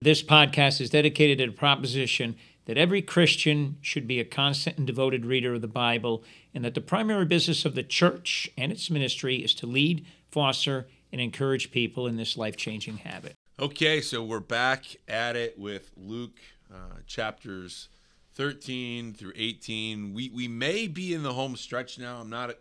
This podcast is dedicated to the proposition that every Christian should be a constant and devoted reader of the Bible, and that the primary business of the church and its ministry is to lead, foster, and encourage people in this life changing habit. Okay, so we're back at it with Luke uh, chapters 13 through 18. We, we may be in the home stretch now. I'm not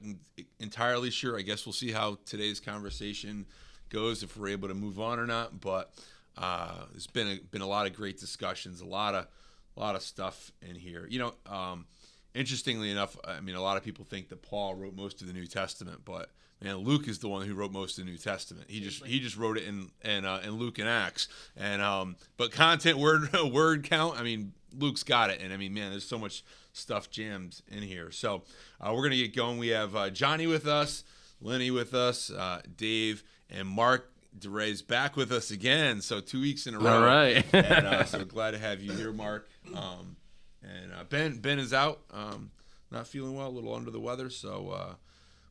entirely sure. I guess we'll see how today's conversation goes, if we're able to move on or not. But uh, there's been a, been a lot of great discussions, a lot of a lot of stuff in here. You know, um, interestingly enough, I mean, a lot of people think that Paul wrote most of the New Testament, but man, Luke is the one who wrote most of the New Testament. He just he just wrote it in in, uh, in Luke and Acts, and um, but content word word count. I mean, Luke's got it, and I mean, man, there's so much stuff jammed in here. So uh, we're gonna get going. We have uh, Johnny with us, Lenny with us, uh, Dave, and Mark DeRay's back with us again. So two weeks in a row. All right. and uh, so glad to have you here, Mark. Um, and uh, Ben Ben is out, um, not feeling well, a little under the weather. So uh,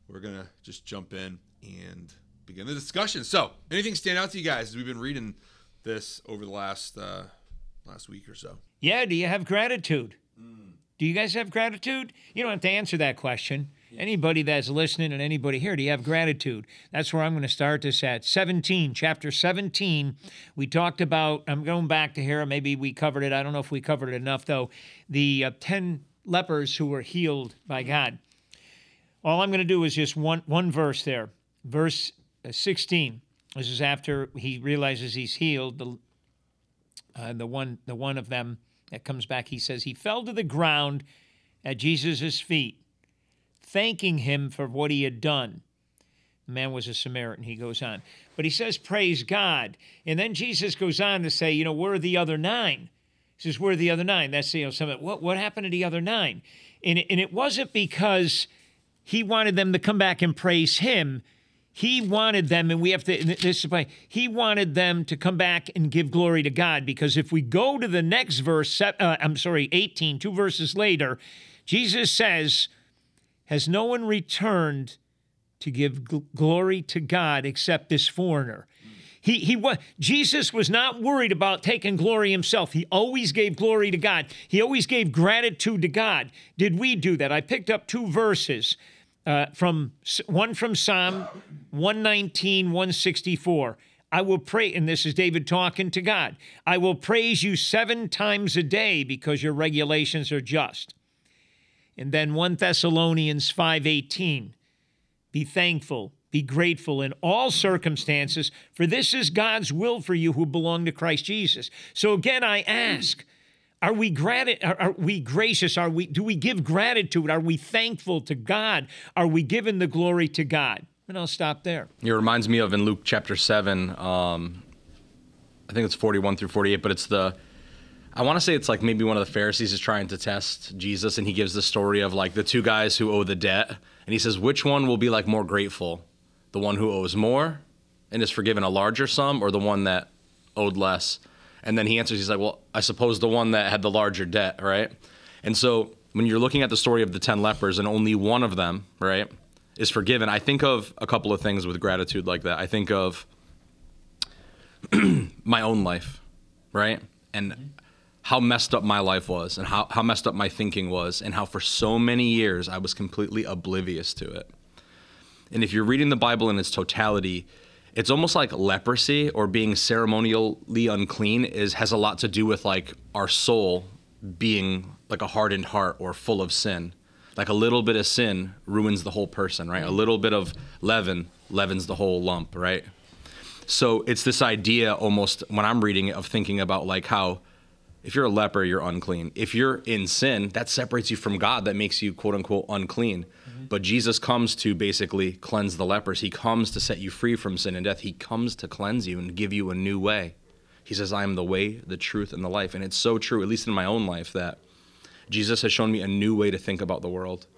we're gonna just jump in and begin the discussion. So anything stand out to you guys as we've been reading this over the last uh, last week or so? Yeah. Do you have gratitude? Mm. Do you guys have gratitude? You don't have to answer that question. Anybody that's listening and anybody here, do you have gratitude? That's where I'm going to start this at 17, chapter 17. We talked about, I'm going back to here, maybe we covered it. I don't know if we covered it enough, though. The uh, 10 lepers who were healed by God. All I'm going to do is just one, one verse there, verse uh, 16. This is after he realizes he's healed. The, uh, the one, the one of them that comes back, he says, he fell to the ground at Jesus' feet thanking him for what he had done. The man was a Samaritan, he goes on. But he says, Praise God. And then Jesus goes on to say, You know, where are the other nine? He says, Where are the other nine? That's, you know, something. What, what happened to the other nine? And it, and it wasn't because he wanted them to come back and praise him. He wanted them, and we have to, this is why, he wanted them to come back and give glory to God. Because if we go to the next verse, uh, I'm sorry, 18, two verses later, Jesus says, has no one returned to give gl- glory to God except this foreigner. He, he was, Jesus was not worried about taking glory himself. He always gave glory to God. He always gave gratitude to God. Did we do that? I picked up two verses uh, from one from Psalm 119, 164. I will pray, and this is David talking to God. I will praise you seven times a day because your regulations are just. And then 1 Thessalonians 5:18. Be thankful, be grateful in all circumstances, for this is God's will for you who belong to Christ Jesus. So again I ask, are we grat- are, we gracious? Are we do we give gratitude? Are we thankful to God? Are we giving the glory to God? And I'll stop there. It reminds me of in Luke chapter 7, um, I think it's 41 through 48, but it's the I want to say it's like maybe one of the Pharisees is trying to test Jesus, and he gives the story of like the two guys who owe the debt, and he says, which one will be like more grateful, the one who owes more and is forgiven a larger sum, or the one that owed less? And then he answers, he's like, well, I suppose the one that had the larger debt, right? And so when you're looking at the story of the ten lepers, and only one of them, right, is forgiven, I think of a couple of things with gratitude like that. I think of my own life, right, and. Mm-hmm. How messed up my life was and how, how messed up my thinking was and how for so many years I was completely oblivious to it. And if you're reading the Bible in its totality, it's almost like leprosy or being ceremonially unclean is has a lot to do with like our soul being like a hardened heart or full of sin. Like a little bit of sin ruins the whole person, right? A little bit of leaven leavens the whole lump, right? So it's this idea almost when I'm reading it of thinking about like how if you're a leper, you're unclean. If you're in sin, that separates you from God, that makes you quote unquote unclean. Mm-hmm. But Jesus comes to basically cleanse the lepers. He comes to set you free from sin and death. He comes to cleanse you and give you a new way. He says, I am the way, the truth, and the life. And it's so true, at least in my own life, that Jesus has shown me a new way to think about the world,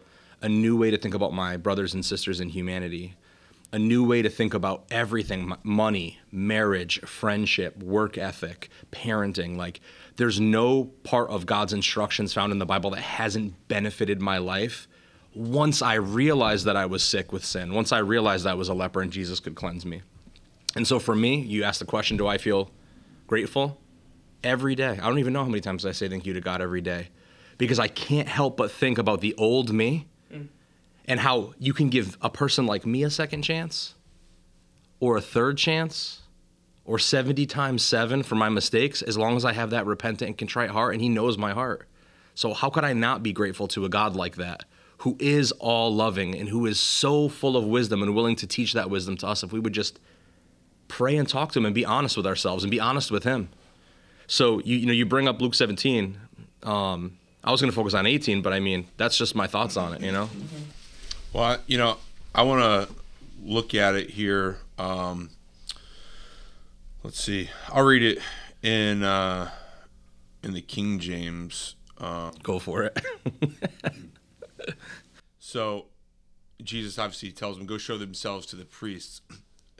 a new way to think about my brothers and sisters in humanity, a new way to think about everything money, marriage, friendship, work ethic, parenting. Like, there's no part of God's instructions found in the Bible that hasn't benefited my life once I realized that I was sick with sin, once I realized I was a leper and Jesus could cleanse me. And so for me, you asked the question do I feel grateful? every day. I don't even know how many times I say thank you to God every day because I can't help but think about the old me and how you can give a person like me a second chance or a third chance or 70 times 7 for my mistakes as long as I have that repentant and contrite heart and he knows my heart. So how could I not be grateful to a God like that who is all loving and who is so full of wisdom and willing to teach that wisdom to us if we would just pray and talk to him and be honest with ourselves and be honest with him. So you you know you bring up Luke 17. Um, I was going to focus on 18, but I mean that's just my thoughts on it. You know. Well, you know, I want to look at it here. Um, let's see. I'll read it in uh, in the King James. Uh, Go for it. so Jesus obviously tells them, "Go show themselves to the priests,"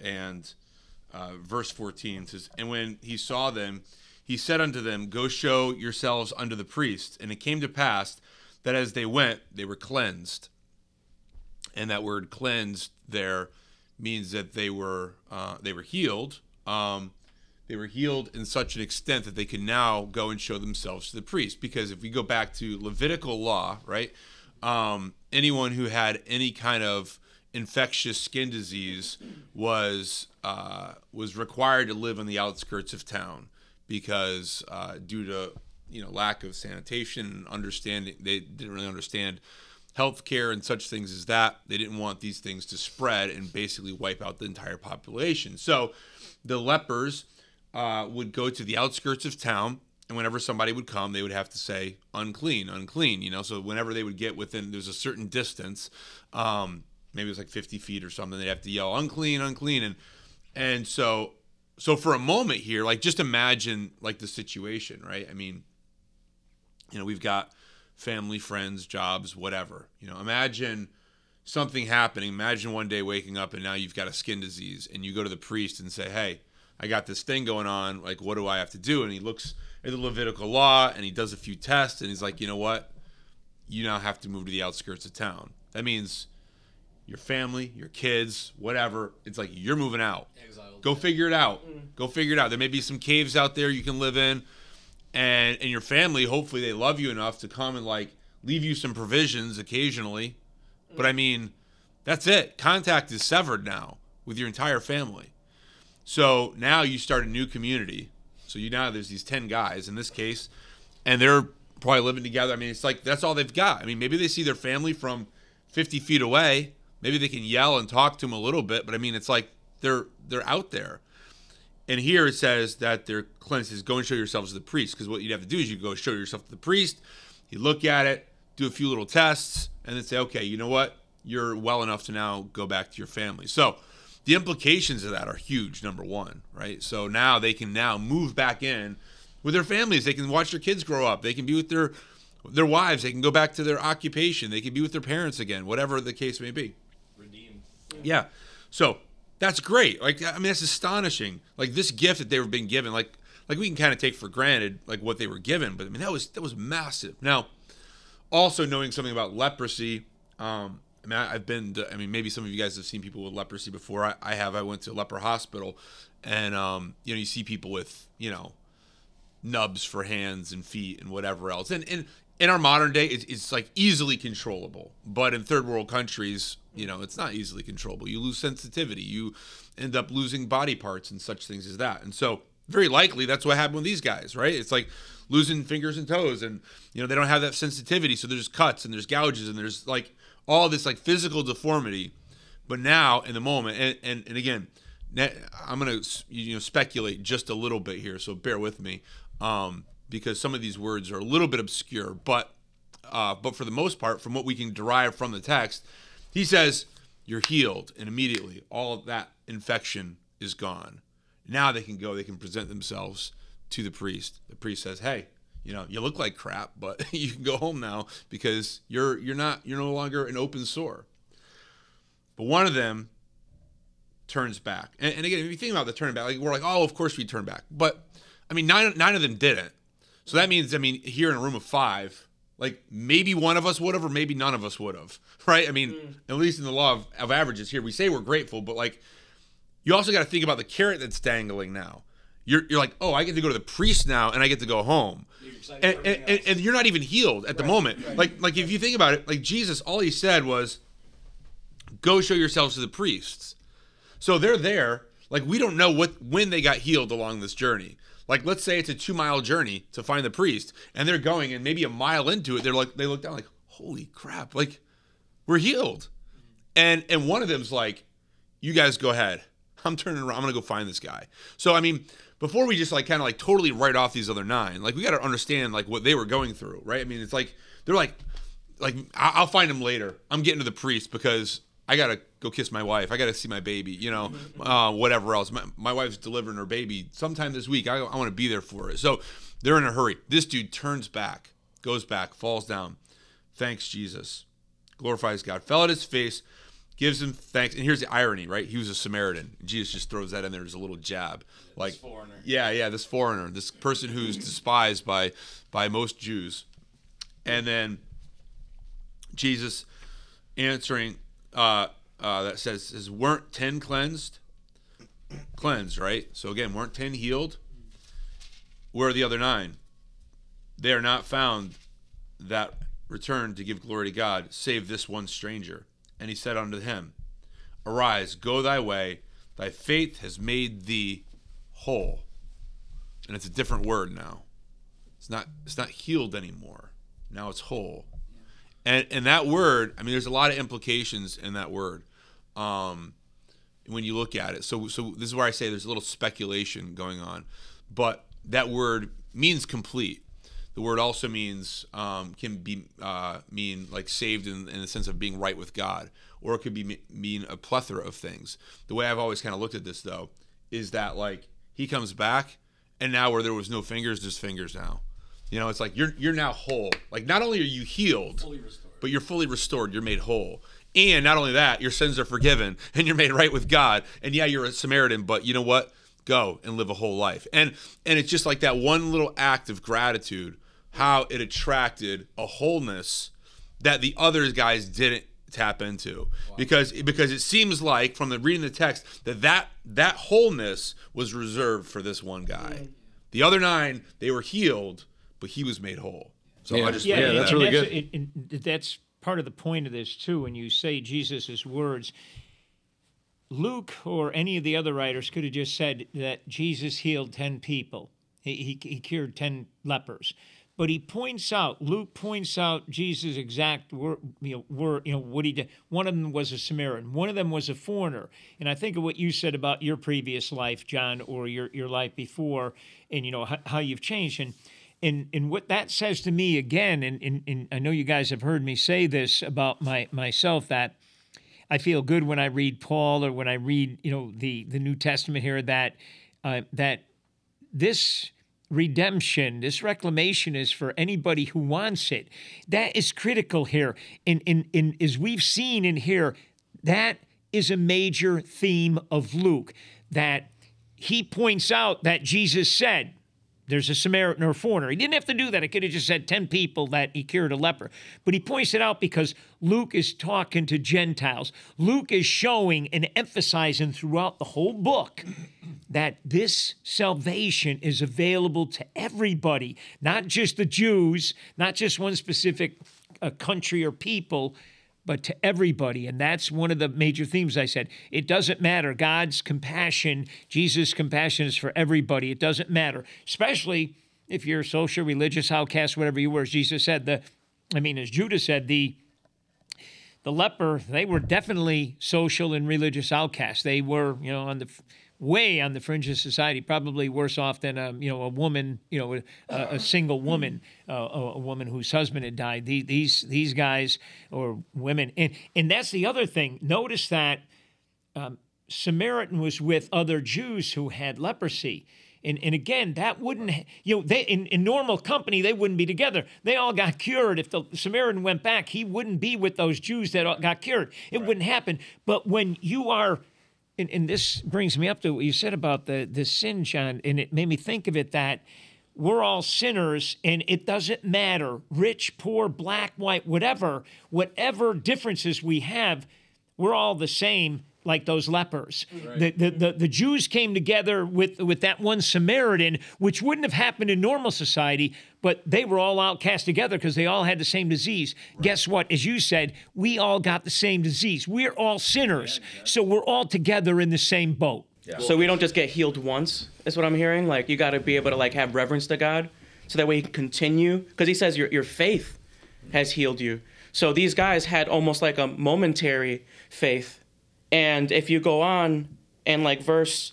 and uh, verse 14 says, "And when he saw them, he said unto them, Go show yourselves unto the priests. And it came to pass that as they went, they were cleansed." And that word "cleansed" there means that they were uh, they were healed. Um, they were healed in such an extent that they could now go and show themselves to the priest. Because if we go back to Levitical law, right, um, anyone who had any kind of infectious skin disease was uh, was required to live on the outskirts of town because uh, due to you know lack of sanitation and understanding, they didn't really understand healthcare and such things as that. They didn't want these things to spread and basically wipe out the entire population. So the lepers uh, would go to the outskirts of town, and whenever somebody would come, they would have to say unclean, unclean. You know, so whenever they would get within, there's a certain distance, um, maybe it was like 50 feet or something. They'd have to yell unclean, unclean, and and so so for a moment here, like just imagine like the situation, right? I mean, you know, we've got family, friends, jobs, whatever. You know, imagine something happening. Imagine one day waking up and now you've got a skin disease and you go to the priest and say, "Hey, I got this thing going on. Like, what do I have to do?" And he looks at the Levitical law and he does a few tests and he's like, "You know what? You now have to move to the outskirts of town." That means your family, your kids, whatever. It's like you're moving out. Exiled. Go figure it out. Mm-hmm. Go figure it out. There may be some caves out there you can live in, and and your family. Hopefully, they love you enough to come and like leave you some provisions occasionally. But I mean, that's it. Contact is severed now with your entire family. So now you start a new community. So you now there's these ten guys in this case, and they're probably living together. I mean, it's like that's all they've got. I mean, maybe they see their family from 50 feet away. Maybe they can yell and talk to them a little bit, but I mean, it's like they're they're out there. And here it says that they're cleansed. Is go and show yourselves to the priest, because what you'd have to do is you go show yourself to the priest. You look at it, do a few little tests, and then say, okay, you know what? You're well enough to now go back to your family. So the implications of that are huge. Number one, right? So now they can now move back in with their families. They can watch their kids grow up. They can be with their their wives. They can go back to their occupation. They can be with their parents again, whatever the case may be. Redeemed. Yeah. So that's great. Like I mean, that's astonishing. Like this gift that they were being given, like like we can kind of take for granted like what they were given, but I mean that was that was massive. Now, also knowing something about leprosy. Um, I mean, I, I've been. To, I mean, maybe some of you guys have seen people with leprosy before. I, I have. I went to a leper hospital, and um, you know, you see people with you know nubs for hands and feet and whatever else. And and in our modern day, it's, it's like easily controllable. But in third world countries, you know, it's not easily controllable. You lose sensitivity. You end up losing body parts and such things as that. And so, very likely, that's what happened with these guys, right? It's like losing fingers and toes, and you know, they don't have that sensitivity. So there's cuts and there's gouges and there's like all this like physical deformity. But now, in the moment, and and, and again, I'm gonna you know speculate just a little bit here, so bear with me, um, because some of these words are a little bit obscure. But uh, but for the most part, from what we can derive from the text, he says you're healed, and immediately all of that infection is gone. Now they can go, they can present themselves to the priest. The priest says, "Hey, you know, you look like crap, but you can go home now because you're you're not you're no longer an open sore." But one of them turns back, and, and again, if you think about the turn back, like we're like, "Oh, of course we turn back," but I mean, nine nine of them didn't. So that means, I mean, here in a room of five, like maybe one of us would have, or maybe none of us would have, right? I mean, at least in the law of, of averages here, we say we're grateful, but like, you also got to think about the carrot that's dangling now. You're, you're like, oh, I get to go to the priest now and I get to go home. And, and, and, and you're not even healed at the moment. Like, like if you think about it, like Jesus, all he said was, go show yourselves to the priests. So they're there. Like we don't know what when they got healed along this journey. Like let's say it's a two mile journey to find the priest, and they're going, and maybe a mile into it, they're like they look down like, holy crap, like we're healed. And and one of them's like, you guys go ahead. I'm turning around. I'm gonna go find this guy. So I mean, before we just like kind of like totally write off these other nine, like we got to understand like what they were going through, right? I mean, it's like they're like, like I'll find him later. I'm getting to the priest because I gotta go kiss my wife. I gotta see my baby. You know, uh, whatever else. My, my wife's delivering her baby sometime this week. I, I want to be there for it. So they're in a hurry. This dude turns back, goes back, falls down. Thanks Jesus, glorifies God. Fell at his face, gives him thanks. And here's the irony, right? He was a Samaritan. Jesus just throws that in there as a little jab, like yeah, yeah, this foreigner, this person who's despised by by most Jews, and then Jesus answering uh, uh, that says, says weren't ten cleansed, cleansed, right? So again, weren't ten healed. Where are the other nine? They are not found that returned to give glory to God, save this one stranger. And he said unto him, Arise, go thy way, thy faith has made thee whole. And it's a different word now. It's not it's not healed anymore. Now it's whole. And and that word, I mean, there's a lot of implications in that word. Um, when you look at it. So so this is where I say there's a little speculation going on. But that word means complete. The word also means um, can be uh, mean like saved in, in the sense of being right with God, or it could be mean a plethora of things. The way I've always kind of looked at this though is that like he comes back, and now where there was no fingers, there's fingers now. You know, it's like you're you're now whole. Like not only are you healed, but you're fully restored. You're made whole. And not only that, your sins are forgiven and you're made right with God. And yeah, you're a Samaritan, but you know what? Go and live a whole life. And and it's just like that one little act of gratitude how it attracted a wholeness that the other guys didn't tap into wow. because because it seems like from the reading the text that that that wholeness was reserved for this one guy. Mm. The other nine they were healed, but he was made whole. So yeah. I just yeah, yeah that's really that's, good. It, it, that's part of the point of this too. When you say Jesus' words, Luke or any of the other writers could have just said that Jesus healed ten people. He, he, he cured ten lepers but he points out Luke points out Jesus' exact word, you know, word, you know, what he did. One of them was a Samaritan. One of them was a foreigner. And I think of what you said about your previous life, John, or your your life before, and you know how, how you've changed. And and and what that says to me again, and, and and I know you guys have heard me say this about my myself that. I feel good when I read Paul or when I read, you know, the the New Testament here that uh, that this redemption, this reclamation is for anybody who wants it. That is critical here. And, and, and as we've seen in here, that is a major theme of Luke that he points out that Jesus said, there's a Samaritan or a foreigner. He didn't have to do that. He could have just said 10 people that he cured a leper. But he points it out because Luke is talking to Gentiles. Luke is showing and emphasizing throughout the whole book that this salvation is available to everybody, not just the Jews, not just one specific uh, country or people, but to everybody. And that's one of the major themes I said. It doesn't matter. God's compassion, Jesus' compassion is for everybody. It doesn't matter, especially if you're social, religious, outcast, whatever you were. As Jesus said, the, I mean, as Judas said, the the leper, they were definitely social and religious outcasts. They were, you know, on the way on the fringe of society, probably worse off than a you know a woman, you know, a, a single woman, uh, a, woman whose husband had died. These these these guys or women, and and that's the other thing. Notice that um, Samaritan was with other Jews who had leprosy. And, and again, that wouldn't, you know, they, in, in normal company, they wouldn't be together. They all got cured. If the Samaritan went back, he wouldn't be with those Jews that got cured. It right. wouldn't happen. But when you are and, and this brings me up to what you said about the the sin, John, and it made me think of it that we're all sinners and it doesn't matter. Rich poor black white whatever whatever differences we have we're all the same like those lepers. The, the, the, the Jews came together with, with that one Samaritan, which wouldn't have happened in normal society, but they were all outcast together because they all had the same disease. Guess what? As you said, we all got the same disease. We're all sinners. So we're all together in the same boat. So we don't just get healed once. Is what I'm hearing. Like you got to be able to like have reverence to God, so that way you can continue. Because He says your your faith has healed you. So these guys had almost like a momentary faith, and if you go on and like verse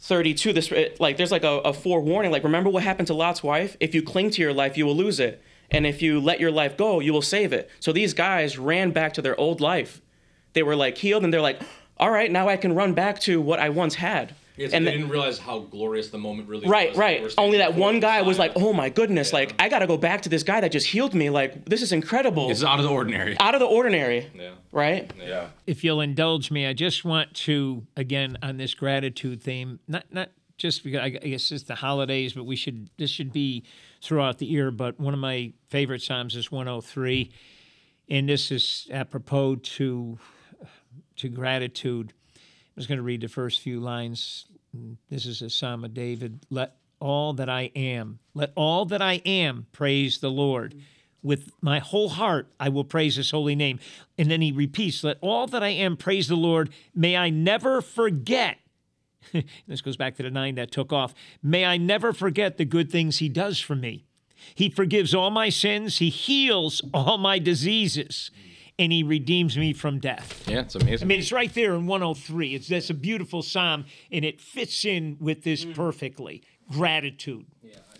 32, this like there's like a, a forewarning. Like remember what happened to Lot's wife? If you cling to your life, you will lose it, and if you let your life go, you will save it. So these guys ran back to their old life. They were like healed, and they're like, all right, now I can run back to what I once had. And they th- didn't realize how glorious the moment really Right, was. They right. Only that one the guy was like, "Oh my goodness! Like I gotta go back to this guy that just healed me. Like this is incredible, It's out of the ordinary. out of the ordinary." Yeah. Right? Yeah. if you'll indulge me, I just want to again on this gratitude theme, not not just because I guess it's the holidays, but we should this should be throughout the year. But one of my favorite psalms is 103, and this is apropos to to gratitude. I was going to read the first few lines. This is a psalm of David. Let all that I am, let all that I am praise the Lord. With my whole heart, I will praise his holy name. And then he repeats, Let all that I am praise the Lord. May I never forget. this goes back to the nine that took off. May I never forget the good things he does for me. He forgives all my sins, he heals all my diseases, and he redeems me from death. Yeah, it's amazing. I mean, it's right there in 103. It's that's a beautiful psalm, and it fits in with this mm. perfectly. Gratitude.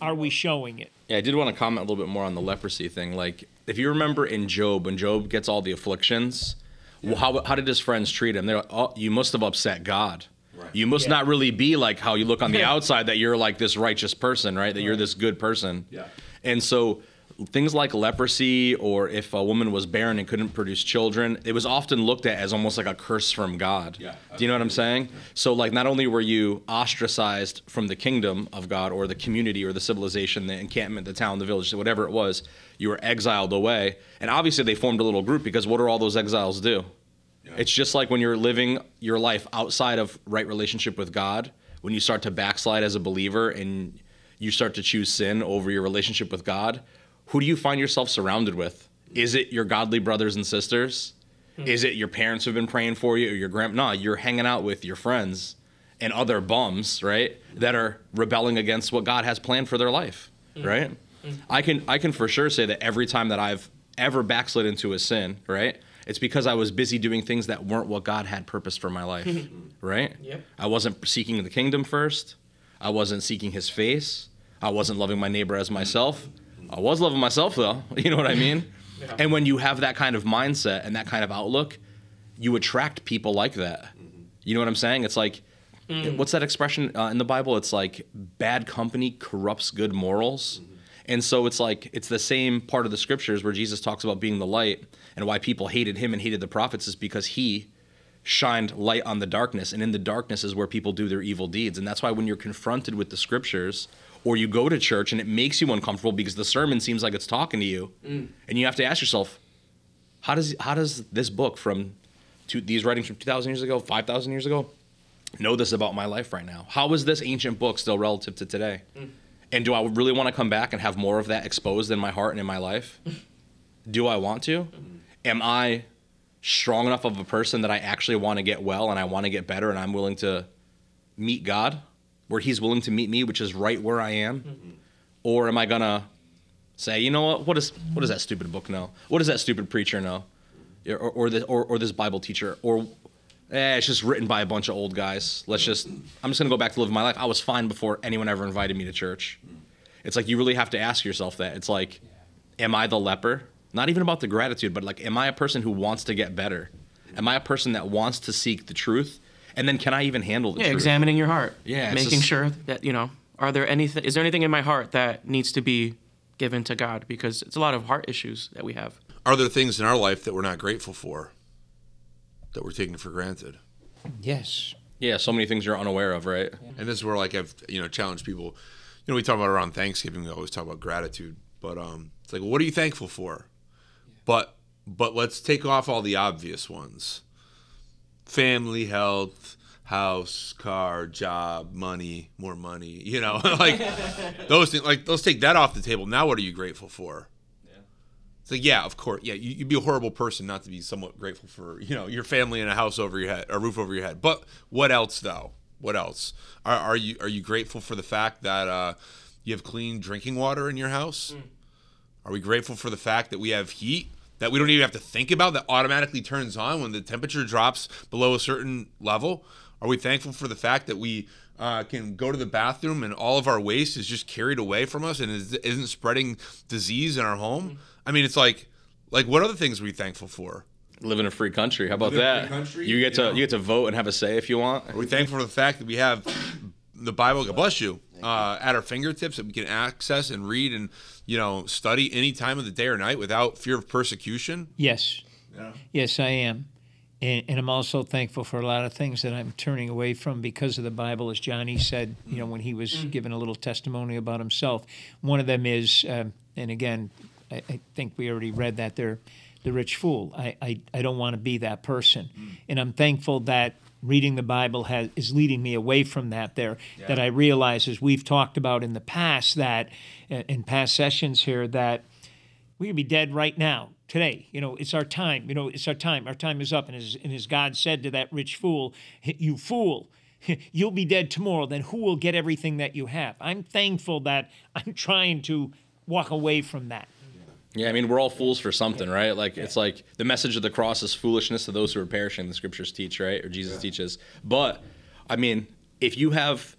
Are we showing it? Yeah, I did want to comment a little bit more on the leprosy thing. Like, if you remember in Job, when Job gets all the afflictions, well, how, how did his friends treat him? They're like, oh, you must have upset God. You must not really be like how you look on the outside that you're like this righteous person, right? That you're this good person. Yeah. And so things like leprosy or if a woman was barren and couldn't produce children, it was often looked at as almost like a curse from God. Yeah. Do you know what I'm saying? So like not only were you ostracized from the kingdom of God or the community or the civilization, the encampment, the town, the village, whatever it was, you were exiled away. And obviously they formed a little group because what do all those exiles do? It's just like when you're living your life outside of right relationship with God, when you start to backslide as a believer and you start to choose sin over your relationship with God, who do you find yourself surrounded with? Is it your godly brothers and sisters? Hmm. Is it your parents who've been praying for you or your grand? No, you're hanging out with your friends and other bums, right? That are rebelling against what God has planned for their life, hmm. right? Hmm. I can I can for sure say that every time that I've ever backslid into a sin, right? It's because I was busy doing things that weren't what God had purposed for my life, right? Yep. I wasn't seeking the kingdom first. I wasn't seeking his face. I wasn't loving my neighbor as myself. I was loving myself though. You know what I mean? And when you have that kind of mindset and that kind of outlook, you attract people like that. Mm-hmm. You know what I'm saying? It's like, mm. what's that expression uh, in the Bible? It's like bad company corrupts good morals. Mm-hmm. And so it's like, it's the same part of the scriptures where Jesus talks about being the light and why people hated him and hated the prophets is because he shined light on the darkness. And in the darkness is where people do their evil deeds. And that's why when you're confronted with the scriptures, or you go to church and it makes you uncomfortable because the sermon seems like it's talking to you, mm. and you have to ask yourself, how does how does this book from two, these writings from 2,000 years ago, 5,000 years ago, know this about my life right now? How is this ancient book still relative to today? Mm. And do I really want to come back and have more of that exposed in my heart and in my life? do I want to? Mm-hmm. Am I strong enough of a person that I actually want to get well and I want to get better and I'm willing to meet God where He's willing to meet me, which is right where I am? Or am I gonna say, you know what? What is what does that stupid book know? What does that stupid preacher know? Or or the, or, or this Bible teacher? Or eh, it's just written by a bunch of old guys. Let's just I'm just gonna go back to living my life. I was fine before anyone ever invited me to church. It's like you really have to ask yourself that. It's like, am I the leper? Not even about the gratitude, but like, am I a person who wants to get better? Am I a person that wants to seek the truth? And then can I even handle the Yeah, truth? examining your heart. Yeah, making just- sure that you know, are there anything? Is there anything in my heart that needs to be given to God? Because it's a lot of heart issues that we have. Are there things in our life that we're not grateful for? That we're taking for granted? Yes. Yeah, so many things you're unaware of, right? Yeah. And this is where like I've you know challenged people. You know, we talk about around Thanksgiving. We always talk about gratitude, but um, it's like, what are you thankful for? But but let's take off all the obvious ones. Family, health, house, car, job, money, more money. You know, like those things. Like let's take that off the table. Now, what are you grateful for? Yeah. It's like, yeah, of course, yeah. You, would be a horrible person not to be somewhat grateful for, you know, your family and a house over your head, a roof over your head. But what else, though? What else? Are, are you are you grateful for the fact that uh, you have clean drinking water in your house? Mm. Are we grateful for the fact that we have heat that we don't even have to think about that automatically turns on when the temperature drops below a certain level? Are we thankful for the fact that we uh, can go to the bathroom and all of our waste is just carried away from us and is, not spreading disease in our home? I mean, it's like, like what other things are we thankful for? Live in a free country. How about that? Country, you get to know? you get to vote and have a say if you want. Are we thankful for the fact that we have the Bible? God bless you. Uh, at our fingertips that we can access and read and you know study any time of the day or night without fear of persecution. Yes. Yeah. Yes, I am. And, and, I'm also thankful for a lot of things that I'm turning away from because of the Bible, as Johnny said, you know, when he was mm. giving a little testimony about himself. One of them is, um, and again, I, I, think we already read that there, the rich fool. I, I, I don't want to be that person. Mm. And I'm thankful that reading the Bible has, is leading me away from that there. Yeah. That I realize, as we've talked about in the past, that in past sessions here, that we could be dead right now, today. You know, it's our time. You know, it's our time. Our time is up. And as, and as God said to that rich fool, you fool, you'll be dead tomorrow. Then who will get everything that you have? I'm thankful that I'm trying to walk away from that. Yeah, I mean, we're all fools for something, right? Like, yeah. it's like the message of the cross is foolishness to those who are perishing, the scriptures teach, right? Or Jesus yeah. teaches. But, I mean, if you have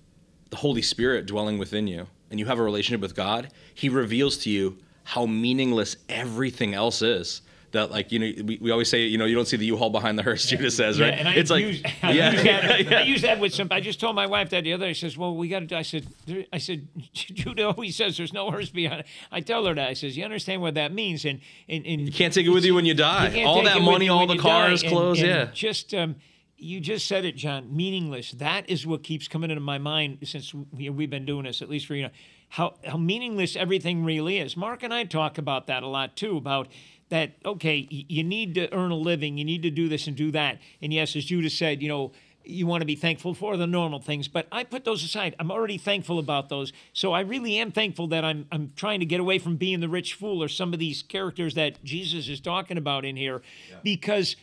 the Holy Spirit dwelling within you and you have a relationship with God, He reveals to you how meaningless everything else is that like you know we, we always say you know you don't see the U-Haul behind the hearse. Judah says right. and I it's use, like I yeah. Use that, yeah. I use that with some. I just told my wife that the other. day. She says, "Well, we got to." I said, "I said Judah always says there's no hearse behind." I tell her that. I says, "You understand what that means?" And and, and you can't take it with you when you die. You all that money, all the cars, clothes, and, and yeah. Just. Um, you just said it, John. Meaningless. That is what keeps coming into my mind since we, we've been doing this, at least for you know, how how meaningless everything really is. Mark and I talk about that a lot too. About that okay you need to earn a living you need to do this and do that. And yes as judah said you know you want to be thankful for the normal things but i put those aside. I'm already thankful about those. So i really am thankful that i'm, I'm trying to get away from being the rich fool or some of these characters that jesus is talking about in here yeah. because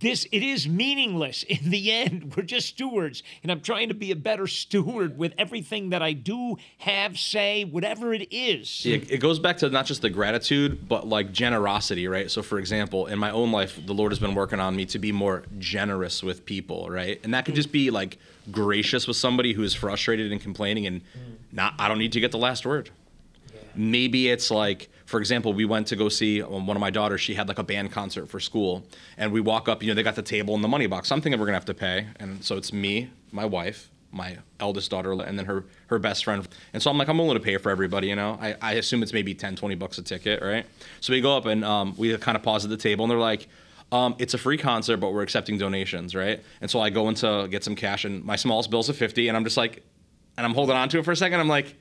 this it is meaningless in the end. We're just stewards and i'm trying to be a better steward with everything that i do have say whatever it is. It, it goes back to not just the gratitude but like generosity right? So for example in my own life the lord has been working on me to be more generous with people right? And that could mm. just be like gracious with somebody who is frustrated and complaining and mm. not i don't need to get the last word maybe it's like for example, we went to go see um, one of my daughters. She had like a band concert for school, and we walk up. You know, they got the table and the money box. I'm thinking we're gonna have to pay, and so it's me, my wife, my eldest daughter, and then her her best friend. And so I'm like, I'm willing to pay for everybody. You know, I, I assume it's maybe 10, 20 bucks a ticket, right? So we go up and um, we kind of pause at the table, and they're like. Um, it's a free concert, but we're accepting donations, right? And so I go in to get some cash, and my smallest bill's a fifty, and I'm just like, and I'm holding on to it for a second. I'm like,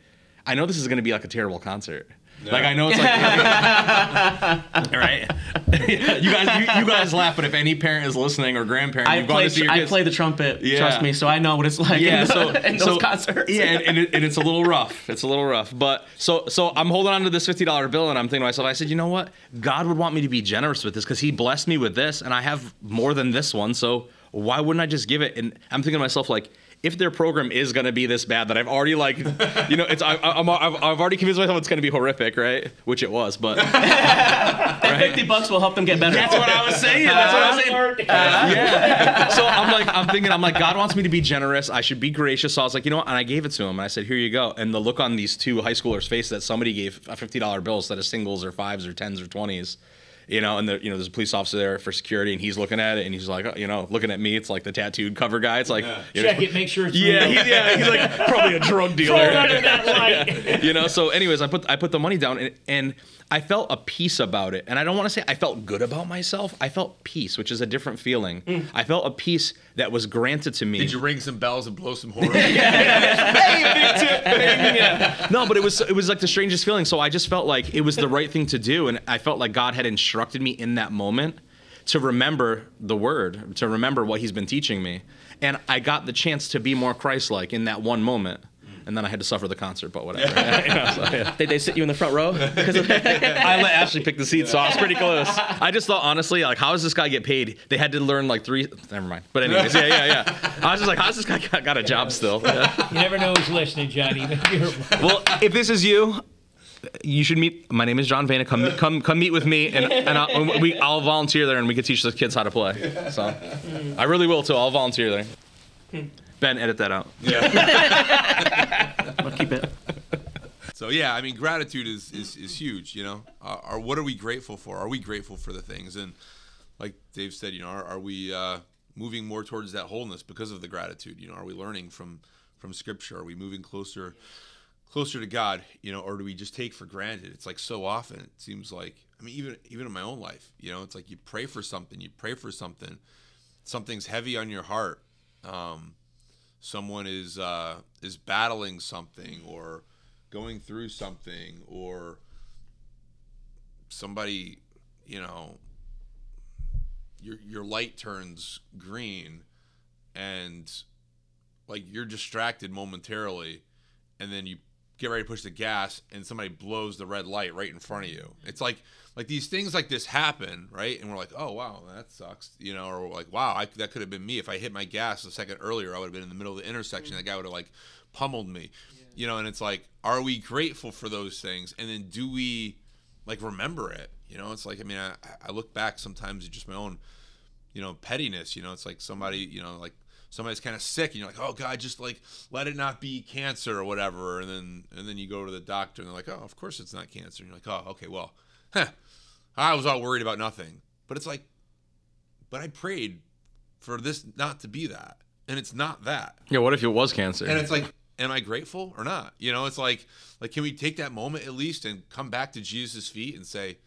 I know this is going to be like a terrible concert, yeah. Like I know it's like, right? you guys, you, you, guys laugh, but if any parent is listening or grandparent, I play, I play the trumpet. Yeah. Trust me, so I know what it's like. Yeah, in, so in those so, concerts. Yeah, and, and, it, and, it's a little rough. It's a little rough, but so so I'm holding on to this fifty dollar bill, and I'm thinking to myself, I said, you know what? God would want me to be generous with this because He blessed me with this, and I have more than this one, so why wouldn't I just give it? And I'm thinking to myself, like if their program is going to be this bad that I've already like, you know, it's I, am I've, I've already convinced myself it's going to be horrific, right? Which it was, but right? fifty bucks will help them get better. That's what I was saying. That's what I was saying. Uh, yeah. So I'm like, I'm thinking, I'm like, God wants me to be generous. I should be gracious. So I was like, you know what? And I gave it to him, and I said, here you go. And the look on these two high schoolers' face that somebody gave a fifty dollar bill instead of singles or fives or tens or twenties you know, and the, you know, there's a police officer there for security, and he's looking at it, and he's like, oh, you know, looking at me. It's like the tattooed cover guy. It's like, yeah. you know, check it, make sure it's yeah, he's, yeah, he's like probably a drug dealer. you know, so anyways, I put I put the money down, and, and I felt a peace about it. And I don't want to say I felt good about myself. I felt peace, which is a different feeling. Mm. I felt a peace that was granted to me. Did you ring some bells and blow some horns? yeah. No, but it was it was like the strangest feeling. So I just felt like it was the right thing to do, and I felt like God had instructed me in that moment to remember the word, to remember what he's been teaching me. And I got the chance to be more Christ like in that one moment. And then I had to suffer the concert, but whatever. You know, so, yeah. Did they sit you in the front row? Because? I let Ashley pick the seat, so I was pretty close. I just thought, honestly, like, how does this guy get paid? They had to learn like three. Never mind. But anyways, yeah, yeah, yeah. I was just like, how's this guy got, got a job still? Yeah. You never know who's listening, Johnny. Well, if this is you, you should meet. My name is John Vana. Come, come, come meet with me, and, and I'll, and we, I'll volunteer there, and we can teach the kids how to play. So, hmm. I really will too. I'll volunteer there. Hmm. Ben, edit that out. Yeah. I'll keep it. So yeah, I mean, gratitude is is, is huge. You know, uh, are what are we grateful for? Are we grateful for the things? And like Dave said, you know, are, are we uh, moving more towards that wholeness because of the gratitude? You know, are we learning from from Scripture? Are we moving closer closer to God? You know, or do we just take for granted? It's like so often it seems like. I mean, even even in my own life, you know, it's like you pray for something, you pray for something, something's heavy on your heart. Um, someone is uh, is battling something or going through something or somebody you know your your light turns green and like you're distracted momentarily and then you get ready to push the gas and somebody blows the red light right in front of you. It's like like these things like this happen right? And we're like oh wow that sucks you know or like wow I, that could have been me. If i hit my gas a second earlier i would have been in the middle of the intersection. That guy would have like pummeled me you know and it's like are we grateful for those things? And then do we like remember it? You know it's like i mean i, I look back sometimes at just my own you know pettiness you know it's like somebody you know like somebody's kind of sick and you're like oh god just like let it not be cancer or whatever. And then and then you go to the doctor and they're like oh of course it's not cancer. And you're like oh okay well huh, i was all worried about nothing. But it's like but i prayed for this not to be that and it's not that. Yeah. What if it was cancer? and it's like am i grateful or not? You know it's like like can we take that moment at least and come back to jesus' feet and say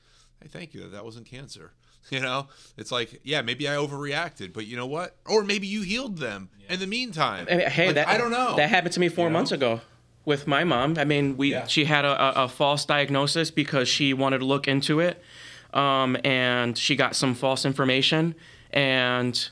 hey thank you that that wasn't cancer you know it's like yeah maybe i overreacted but you know what or maybe you healed them in the meantime I mean, hey, Like, that i don't know That happened to me four You know? months ago with my mom. I mean, we Yeah. she had a, a, a false diagnosis because she wanted to look into it, um, and she got some false information, and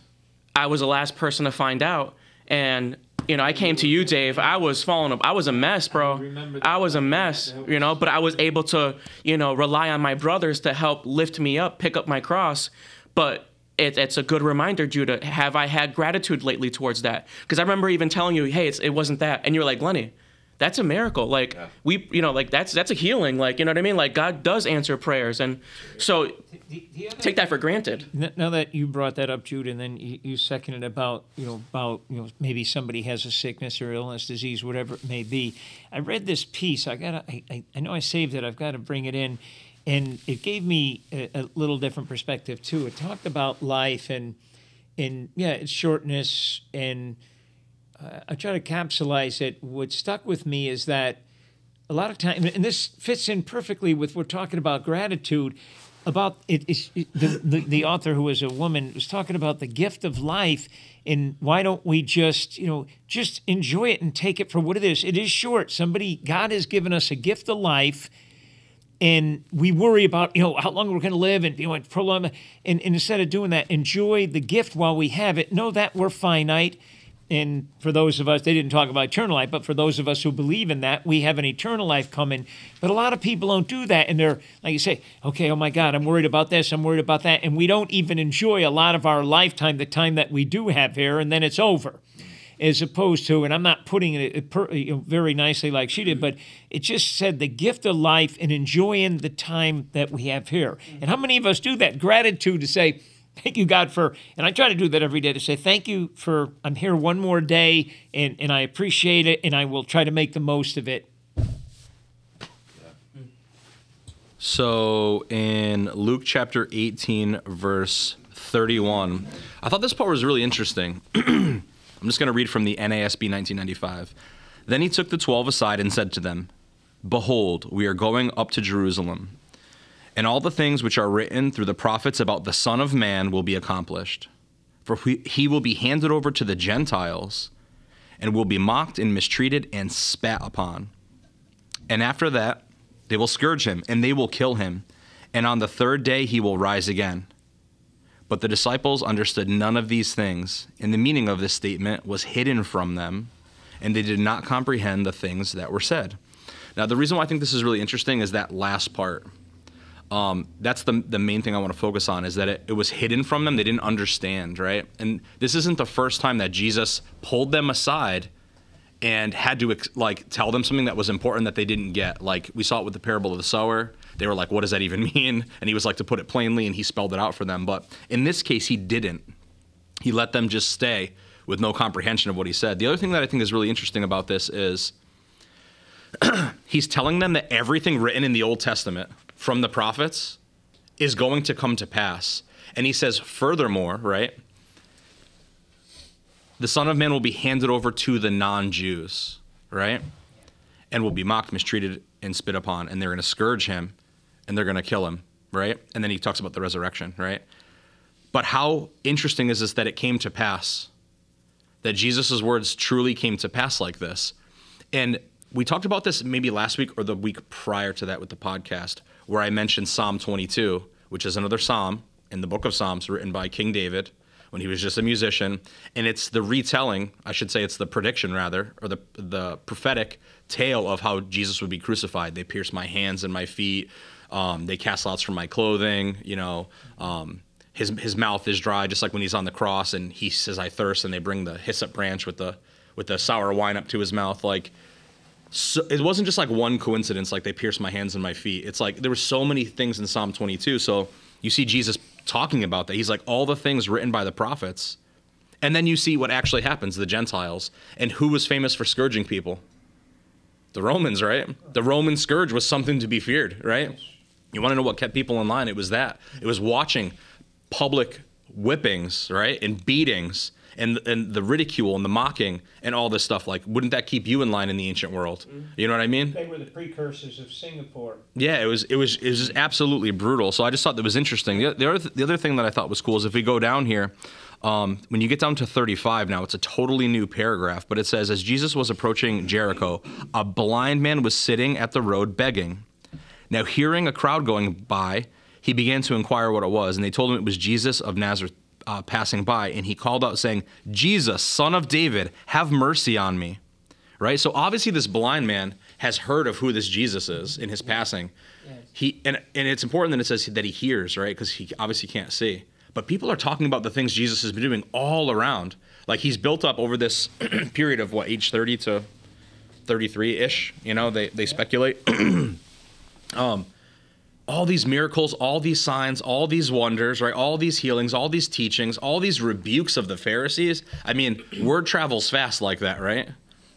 I was the last person to find out. And you know, I came to you, Dave. I was falling up. I was a mess, bro. I was a mess, you know. But I was able to, you know, rely on my brothers to help lift me up, pick up my cross. But it, it's a good reminder, Judah. Have I had gratitude lately towards that? Because I remember even telling you, "Hey, it's, it wasn't that," and you're like, "Lenny, that's a miracle. Like we, you know, like that's that's a healing. Like you know what I mean? Like God does answer prayers, and so The- the take that for granted. Now that you brought that up, Jude, and then you, you seconded about you know about you know maybe somebody has a sickness or illness, disease, whatever it may be. I read this piece. I got I, I, I know I saved it. I've got to bring it in, and it gave me a, a little different perspective too. It talked about life and and yeah, its shortness and uh, I try to capsulize it. What stuck with me is that a lot of time, and this fits in perfectly with we're talking about gratitude. About it, it's- it the, the the author who was a woman was talking about the gift of life, and why don't we just you know just enjoy it and take it for what it is? It is short. Somebody God has given us a gift of life, and we worry about you know how long we're going to live and you know prolong and, and instead of doing that enjoy the gift while we have it know that we're finite and for those of us they didn't talk about eternal life but for those of us who believe in that we have an eternal life coming but a lot of people don't do that and they're like you say okay oh my god i'm worried about this i'm worried about that and we don't even enjoy a lot of our lifetime the time that we do have here and then it's over as opposed to, and I'm not putting it very nicely like she did, but it just said the gift of life and enjoying the time that we have here. And how many of us do that? Gratitude to say, thank you, God, for, and I try to do that every day to say, thank you for, I'm here one more day and, and I appreciate it and I will try to make the most of it. So in Luke chapter 18, verse 31, I thought this part was really interesting. I'm just going to read from the NASB 1995. Then he took the twelve aside and said to them, Behold, we are going up to Jerusalem, and all the things which are written through the prophets about the Son of Man will be accomplished. For he will be handed over to the Gentiles, and will be mocked and mistreated and spat upon. And after that, they will scourge him, and they will kill him. And on the third day, he will rise again. But the disciples understood none of these things, and the meaning of this statement was hidden from them, and they did not comprehend the things that were said. Now, the reason why I think this is really interesting is that last part. Um, that's the, the main thing I want to focus on is that it, it was hidden from them. They didn't understand, right? And this isn't the first time that Jesus pulled them aside and had to like tell them something that was important that they didn't get. Like we saw it with the parable of the sower. They were like, "What does that even mean?" And he was like to put it plainly, and he spelled it out for them. But in this case, he didn't. He let them just stay with no comprehension of what he said. The other thing that I think is really interesting about this is he's telling them that everything written in the Old Testament from the prophets is going to come to pass. And he says, furthermore, right? The Son of Man will be handed over to the non Jews, right? And will be mocked, mistreated, and spit upon. And they're going to scourge him and they're going to kill him, right? And then he talks about the resurrection, right? But how interesting is this that it came to pass? That Jesus' words truly came to pass like this. And we talked about this maybe last week or the week prior to that with the podcast, where I mentioned Psalm 22, which is another psalm in the book of Psalms written by King David when he was just a musician, and it's the retelling, I should say it's the prediction rather, or the the prophetic tale of how Jesus would be crucified. They pierced my hands and my feet. Um, they cast lots for my clothing. You know, um, his his mouth is dry, just like when he's on the cross, and he says, "I thirst," and they bring the hyssop branch with the with the sour wine up to his mouth, like so it wasn't just like one coincidence like they pierced my hands and my feet. It's like there were so many things in psalm 22 so you see jesus talking about that. He's like all the things written by the prophets. And then you see what actually happens the gentiles and who was famous for scourging people. The romans right? The roman scourge was something to be feared right? You want to know what kept people in line? It was that. It was watching public whippings right and beatings and and the ridicule and the mocking and all this stuff like wouldn't that keep you in line in the ancient world? You know what i mean? They were the precursors of Singapore. yeah it was it was it was just absolutely brutal. So i just thought that was interesting. The, the, other, the other thing that i thought was cool is if we go down here um, when you get down to 35 now it's a totally new paragraph but it says as jesus was approaching jericho a blind man was sitting at the road begging. Now hearing a crowd going by he began to inquire what it was and they told him it was jesus of nazareth uh, passing by, and he called out, saying, Jesus, son of David, have mercy on me. Right? So obviously, this blind man has heard of who this Jesus is in his passing. He and, and it's important that it says that he hears, right? Because he obviously can't see. But people are talking about the things Jesus has been doing all around. Like he's built up over this period of what, age 30 to 33 ish, you know, they, they speculate. um, all these miracles, all these signs, all these wonders, right? All these healings, all these teachings, all these rebukes of the Pharisees. I mean, word travels fast like that, right?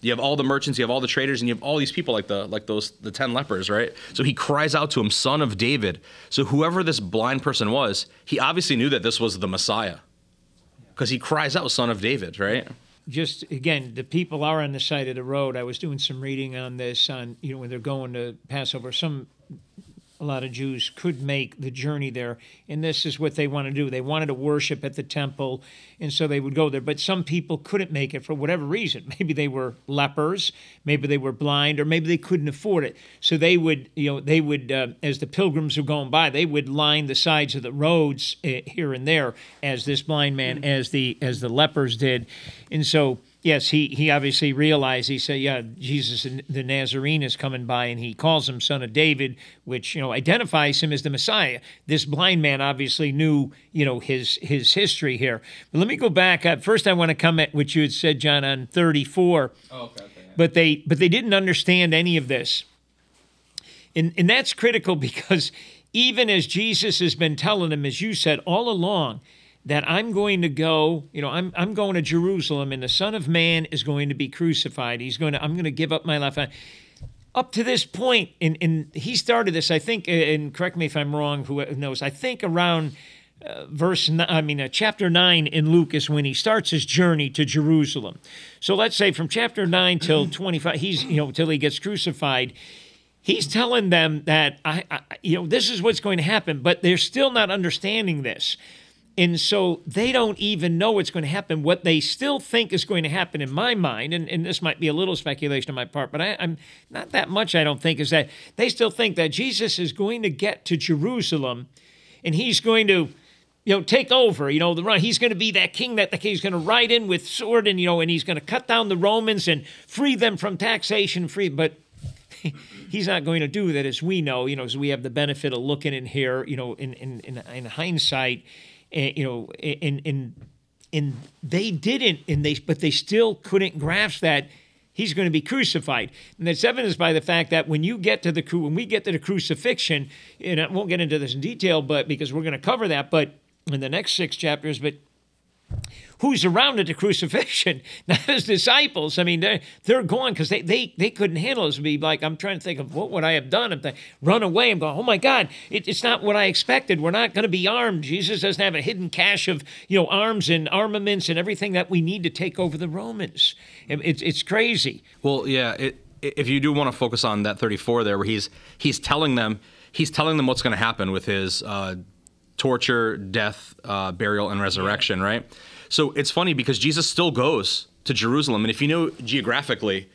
You have all the merchants, you have all the traders, and you have all these people like the like those the ten lepers, right? So he cries out to him, "Son of David." So whoever this blind person was, he obviously knew that this was the Messiah, because he cries out, "Son of David," right? Just again, the people are on the side of the road. I was doing some reading on this on you know when they're going to Passover. Some a lot of Jews could make the journey there. And this is what they want to do. They wanted to worship at the temple, and so they would go there. But some people couldn't make it for whatever reason. Maybe they were lepers, maybe they were blind, or maybe they couldn't afford it. So they would, you know, they would, uh, as the pilgrims were going by, they would line the sides of the roads uh, here and there, as this blind man, as the as the lepers did, and so yes, he, he obviously realized, he said, yeah, Jesus the Nazarene is coming by, and he calls him son of David, which, you know, identifies him as the Messiah. This blind man obviously knew, you know, his his history here. But let me go back. First, I want to comment what you had said, John, on 34. Oh, okay, okay. But they but they didn't understand any of this. And and that's critical because even as Jesus has been telling them, as you said all along, that I'm going to go, you know, I'm, I'm going to Jerusalem and the Son of Man is going to be crucified. He's going to, I'm going to give up my life. Up to this point, and, and he started this, I think, and correct me if I'm wrong, who knows, I think around uh, verse, I mean, uh, chapter 9 in Luke is when he starts his journey to Jerusalem. So let's say from chapter 9 till 25, he's, you know, till he gets crucified he's telling them that I, I, you know this is what's going to happen but they're still not understanding this and so they don't even know what's going to happen. What they still think is going to happen, in my mind, and, and this might be a little speculation on my part, but I, am not that much, I don't think, is that they still think that Jesus is going to get to Jerusalem and he's going to you know, take over. You know, the run. He's going to be that king that the king's going to ride in with sword, and you know, and he's going to cut down the Romans and free them from taxation. Free, but he's not going to do that, as we know. You know, as we have the benefit of looking in here. You know, in in in, in hindsight, uh, you know, in in and they didn't, and they but they still couldn't grasp that he's going to be crucified. And that's evidenced by the fact that when you get to the when we get to the crucifixion, and I won't get into this in detail, but because we're going to cover that, but in the next six chapters, but who's around at the crucifixion, not his disciples. I mean, they're, they're gone because they, they, they couldn't handle this. Be like, I'm trying to think of what would I have done if they run away. I'm going, oh my God, it, it's not what I expected. We're not going to be armed. Jesus doesn't have a hidden cache of, you know, arms and armaments and everything that we need to take over the Romans. It, it's, it's crazy. Well, yeah, it, if you do want to focus on that 34 there, where he's, he's telling them, he's telling them what's going to happen with his uh, torture, death, uh, burial, and resurrection, right? So it's funny because Jesus still goes to Jerusalem. And if you know geographically,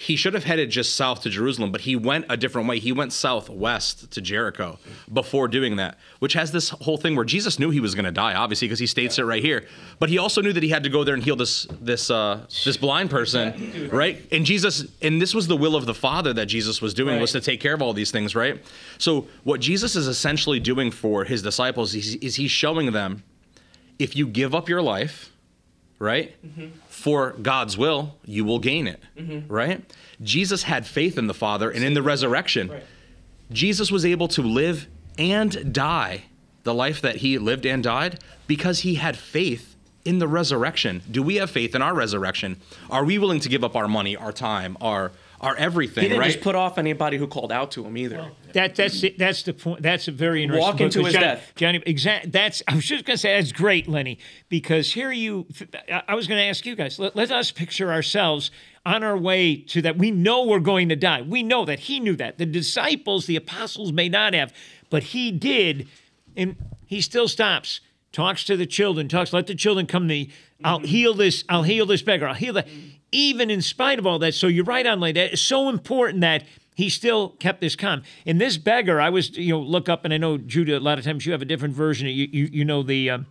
he should have headed just south to Jerusalem, but he went a different way. He went southwest to Jericho before doing that, which has this whole thing where Jesus knew he was going to die, obviously, because he states yeah. it right here. But he also knew that he had to go there and heal this this uh, this blind person, right? And Jesus, and this was the will of the Father that Jesus was doing right. was to take care of all these things, right? So what Jesus is essentially doing for his disciples is, is he's showing them if you give up your life, right, mm-hmm. for God's will, you will gain it, mm-hmm. right? Jesus had faith in the Father and in the resurrection. Right. Jesus was able to live and die the life that he lived and died because he had faith in the resurrection. Do we have faith in our resurrection? Are we willing to give up our money, our time, our are everything. He didn't right? just put off anybody who called out to him either. Well, that that's the, that's the point. That's a very interesting. Walk into his Johnny, death. Johnny, exact. That's I was just going to say that's great, Lenny, because here you. I was going to ask you guys. Let, let us picture ourselves on our way to that. We know we're going to die. We know that he knew that. The disciples, the apostles, may not have, but he did, and he still stops. Talks to the children. Talks. Let the children come to me. I'll mm-hmm. heal this. I'll heal this beggar. I'll heal that even in spite of all that. So you're right on, like that. It's so important that he still kept this calm. And this beggar, I was, you know, look up, and I know Judah. A lot of times you have a different version. You you, you know the. Um,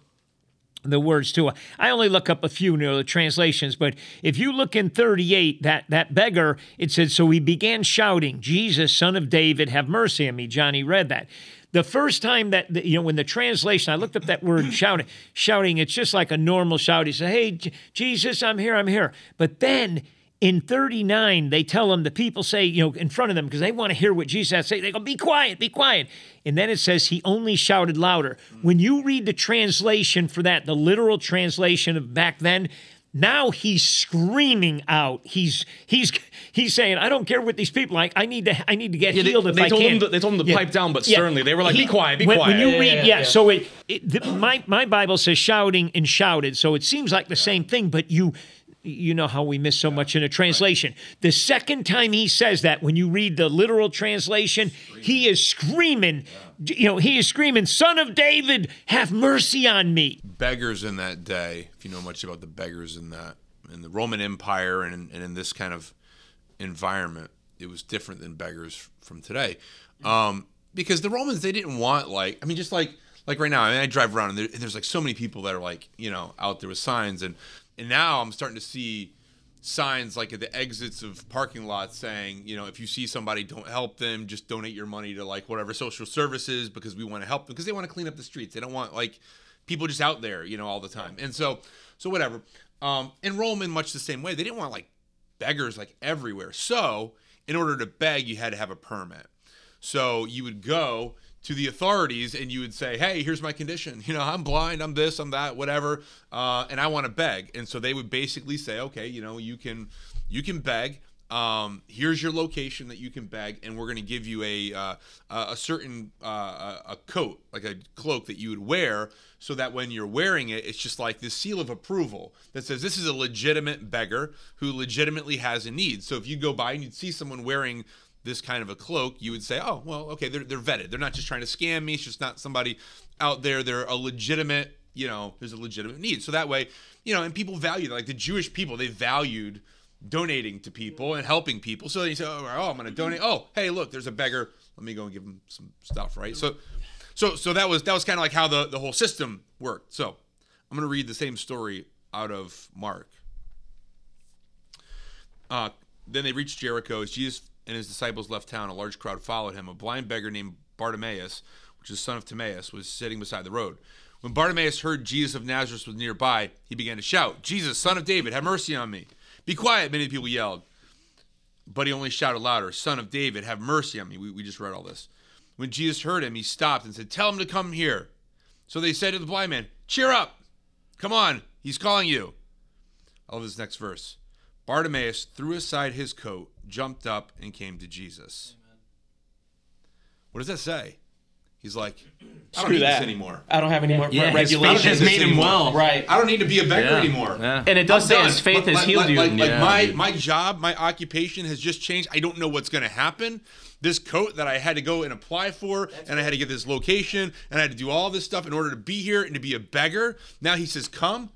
the words too. I only look up a few, you know, the translations, but if you look in 38, that that beggar, it said, so he began shouting, Jesus, son of David, have mercy on me. Johnny read that. The first time that the, you know, when the translation, I looked up that word shouting. Shouting, it's just like a normal shout. He said, "Hey, J- Jesus, I'm here, I'm here." But then in 39, they tell him the people say, you know, in front of them because they want to hear what Jesus has to say. They go, "Be quiet, be quiet." And then it says he only shouted louder. Mm. When you read the translation for that, the literal translation of back then, now he's screaming out. He's he's he's saying, "I don't care what these people like. I need to I need to get yeah, healed they, if they I told can." Him to, they told him to yeah. pipe down, but sternly. Yeah. They were like, he, "Be quiet, be when, quiet." When you read, yeah, so it, it the, my my Bible says shouting and shouted, so it seems like the same thing, but you you know how we miss so much in a translation. Right. The second time he says that, when you read the literal translation, he is screaming, yeah. you know, he is screaming, Son of David, have mercy on me. Beggars in that day, if you know much about the beggars in that, in the Roman Empire and in, and in this kind of environment, it was different than beggars from today. Um, because the Romans, they didn't want, like, I mean, just like, like right now, I mean, I drive around and, there, and there's like so many people that are like, you know, out there with signs and, and now I'm starting to see signs like at the exits of parking lots saying, you know, if you see somebody, don't help them, just donate your money to like whatever social services because we want to help them because they want to clean up the streets. They don't want like people just out there, you know, all the time. And so, so whatever. Um, Rome, in much the same way, they didn't want like beggars like everywhere. So, in order to beg, you had to have a permit. So you would go to the authorities and you would say, "Hey, here's my condition. You know, I'm blind, I'm this, I'm that, whatever, uh, and I want to beg." And so they would basically say, "Okay, you know, you can, you can beg. Um, here's your location that you can beg, and we're going to give you a uh, a certain uh, a coat, like a cloak that you would wear, so that when you're wearing it, it's just like this seal of approval that says this is a legitimate beggar who legitimately has a need. So if you go by and you'd see someone wearing this kind of a cloak, you would say, oh, well, okay, they're, they're vetted. They're not just trying to scam me. It's just not somebody out there. They're a legitimate, you know, there's a legitimate need. So that way, you know, and people value. Like the Jewish people, they valued donating to people and helping people. So they say, oh, oh I'm going to donate. Oh, hey, look, there's a beggar. Let me go and give him some stuff, right? So, So so that was that was kind of like how the the whole system worked. So I'm going to read the same story out of Mark. Uh, then they reached Jericho. As Jesus and his disciples left town, a large crowd followed him. A blind beggar named Bartimaeus, which is son of Timaeus, was sitting beside the road. When Bartimaeus heard Jesus of Nazareth was nearby, he began to shout, Jesus, son of David, have mercy on me. Be quiet, many people yelled. But he only shouted louder, Son of David, have mercy on me. We, we just read all this. When Jesus heard him, he stopped and said, Tell him to come here. So they said to the blind man, Cheer up. Come on, he's calling you. I love this next verse. Bartimaeus threw aside his coat, jumped up, and came to Jesus. What does that say? He's like, I don't Screw need that this anymore. I don't have any more Yeah, his regulations. faith has made him well. Right. I don't need to be a beggar Yeah. anymore. Yeah. And it does I'm say done. his faith Like- has like- healed like, you. Like, like Yeah, my dude. my job, my occupation has just changed. I don't know what's going to happen. This coat that I had to go and apply for, and I had to get this location, and I had to do all this stuff in order to be here and to be a beggar. Now he says, "Come."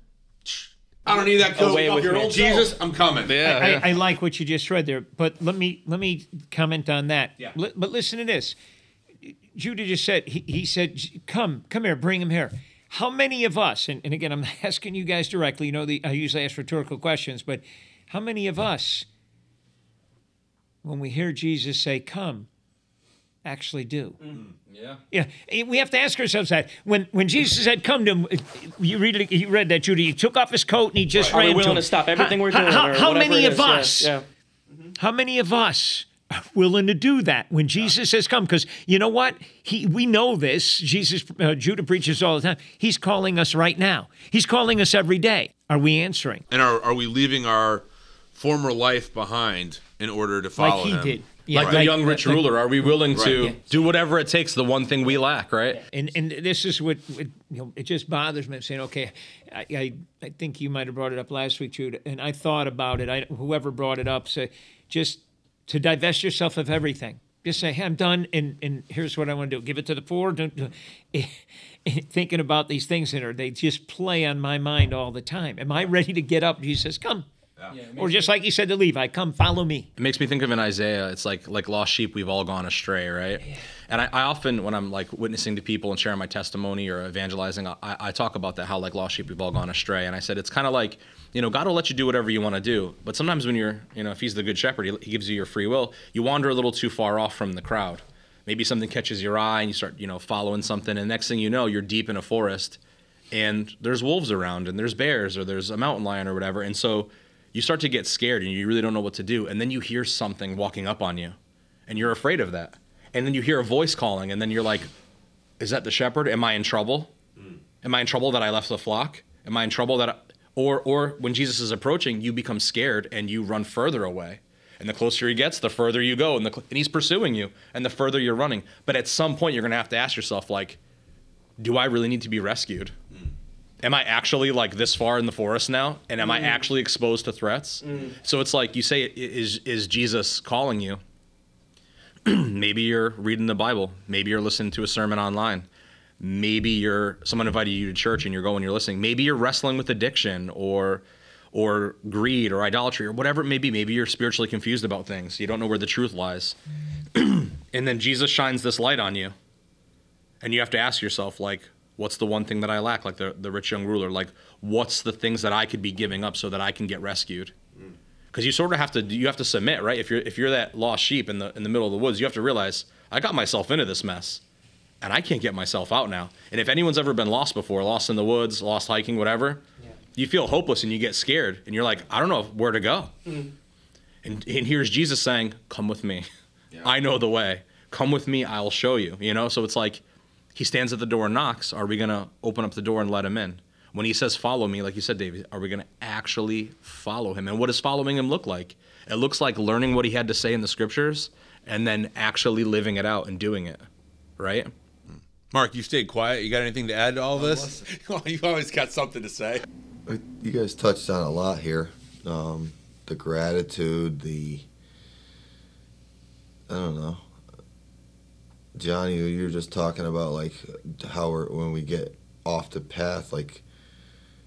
I don't need that coat. Away with me. Jesus, I'm coming. Yeah, I, yeah. I like what you just read there, but let me let me comment on that. Yeah. Li- but listen to this. Judah just said he, he said, "Come, come here, bring him here." How many of us? And, and again, I'm asking you guys directly. You know, the, I usually ask rhetorical questions, but how many of us, when we hear Jesus say, "Come," actually do? yeah. Yeah, eh, we have to ask ourselves that when when Jesus said, "Come to him," you read you read that Judah. He took off his coat and he just Are ran we to willing him. to stop everything How- we're doing? How, how many of is? Yeah, us? Yeah. How many of us are willing to do that when Jesus says, "Come"? Because you know what? He we know this. Jesus, uh, Judah preaches all the time. He's calling us right now. He's calling us every day. Are we answering And are are we leaving our former life behind in order to follow like he him? did? Yeah, Like the young rich like- ruler, are we willing to Right. do whatever it takes, the one thing we lack, right? And and this is what, what you know. It just bothers me. I'm saying, okay, I, I I think you might have brought it up last week, Jude, and I thought about it. I whoever brought it up, say just to divest yourself of everything. Just say, hey, I'm done, and and here's what I want to do: give it to the poor. Don't, don't- thinking about these things in her, they just play on my mind all the time. Am I ready to get up? Jesus says, come. or just like he said to Levi, come, follow me. It makes me think of in Isaiah, it's like like lost sheep, we've all gone astray, right? And I, I often, when I'm like witnessing to people and sharing my testimony or evangelizing, I, I talk about that how like lost sheep, we've all gone astray. And I said it's kind of like, you know, God will let you do whatever you want to do, but sometimes when you're, you know, if He's the good shepherd, He, he gives you your free will. You wander a little too far off from the crowd. Maybe something catches your eye and you start, you know, following something, and next thing you know, you're deep in a forest, and there's wolves around, and there's bears, or there's a mountain lion, or whatever, and so you start to get scared and you really don't know what to do and then you hear something walking up on you and you're afraid of that and then you hear a voice calling and then you're like is that the shepherd? Am i in trouble? Mm. Am i in trouble that i left the flock? Am i in trouble that I, or or when jesus is approaching you become scared and you run further away. And the closer he gets the further you go and the and he's pursuing you and the further you're running. But at some point you're going to have to ask yourself like do i really need to be rescued? Mm. Am I actually like this far in the forest now? And am I mm. actually exposed to threats? So it's like you say, is is Jesus calling you? Maybe you're reading the Bible. Maybe you're listening to a sermon online. Maybe you're someone invited you to church and you're going, you're listening. Maybe you're wrestling with addiction or or greed or idolatry or whatever it may be. Maybe you're spiritually confused about things. You don't know where the truth lies. and then Jesus shines this light on you. And you have to ask yourself, like, what's the one thing that I lack? Like the, the rich young ruler, like, what's the things that I could be giving up so that I can get rescued? Because you sort of have to you have to submit, right? If you're if you're that lost sheep in the in the middle of the woods, you have to realize I got myself into this mess, and I can't get myself out now. And if anyone's ever been lost before, lost in the woods, lost hiking, whatever, you feel hopeless and you get scared, and you're like, I don't know where to go. Mm-hmm. And, and here's Jesus saying, Come with me. I know the way. Come with me, I'll show you. You know, so it's like he stands at the door and knocks. Are we going to open up the door and let him in? When he says, Follow me, like you said, David, are we going to actually follow him? And what does following him look like? It looks like learning what he had to say in the scriptures and then actually living it out and doing it, right? Mark, you stayed quiet. You got anything to add to all this? You've always got something to say. Uh, You guys touched on a lot here. Um, the gratitude, the I don't know. Johnny, you were just talking about like how we're, when we get off the path, like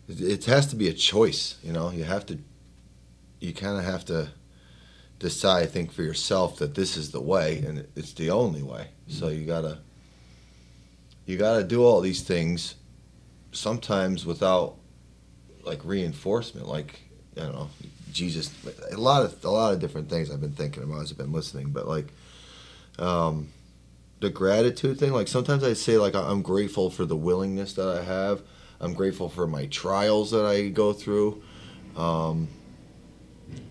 it, has to be a choice. You know, you have to, you kind of have to decide. I think for yourself that this is the way and it's the only way. So you gotta you got to do all these things sometimes without like reinforcement like i don't know jesus a lot of a lot of different things i've been thinking about as i've been listening but like um the gratitude thing like sometimes i say like i'm grateful for the willingness that i have i'm grateful for my trials that i go through um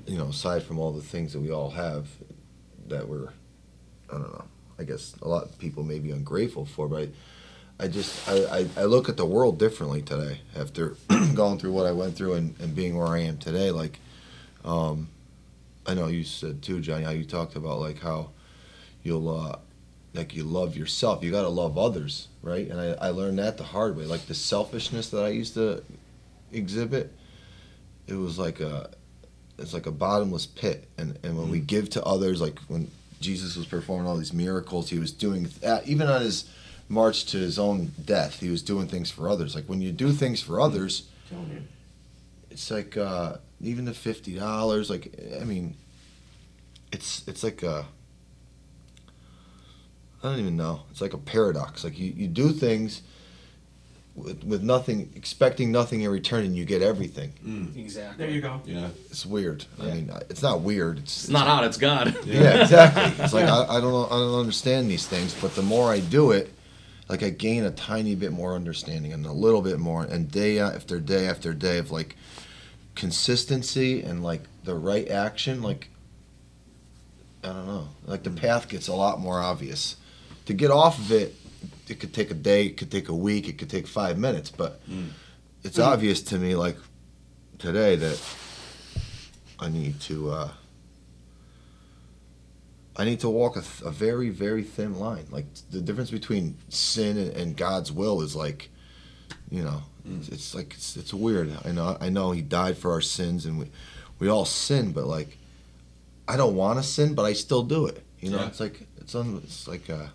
you know aside from all the things that we all have that we're i don't know i guess a lot of people may be ungrateful for but I, I just I, I, I look at the world differently today after going through what I went through and, and being where I am today. Like, um, I know you said too, Johnny, how you talked about like how you'll uh, like you love yourself. You got to love others, right? And I, I learned that the hard way. Like the selfishness that I used to exhibit, it was like a it's like a bottomless pit. And and when we give to others, like when Jesus was performing all these miracles, he was doing uh, even on his march to his own death, he was doing things for others. Like when you do things for others, it's like uh, even the fifty dollars. Like I mean, it's it's like a I don't even know. It's like a paradox. Like you, you do things with, with nothing, expecting nothing in return, and you get everything. Mm. Exactly. There you go. Yeah. It's weird. I mean, it's not weird. It's, It's not odd, it's God. yeah, exactly. It's like I, I don't know, I don't understand these things, but the more I do it, like I gain a tiny bit more understanding and a little bit more, and day after day after day of like consistency and like the right action, like I don't know, like the mm. path gets a lot more obvious. To get off of it, it could take a day, it could take a week, it could take five minutes, but it's obvious to me, like today, that I need to. uh I need to walk a, th- a very, very thin line. Like the difference between sin and, and God's will is like, you know, it's, it's like it's, it's weird. I know, I know He died for our sins, and we, we all sin. But like, I don't want to sin, but I still do it. You know, Yeah. it's like it's un, it's like uh,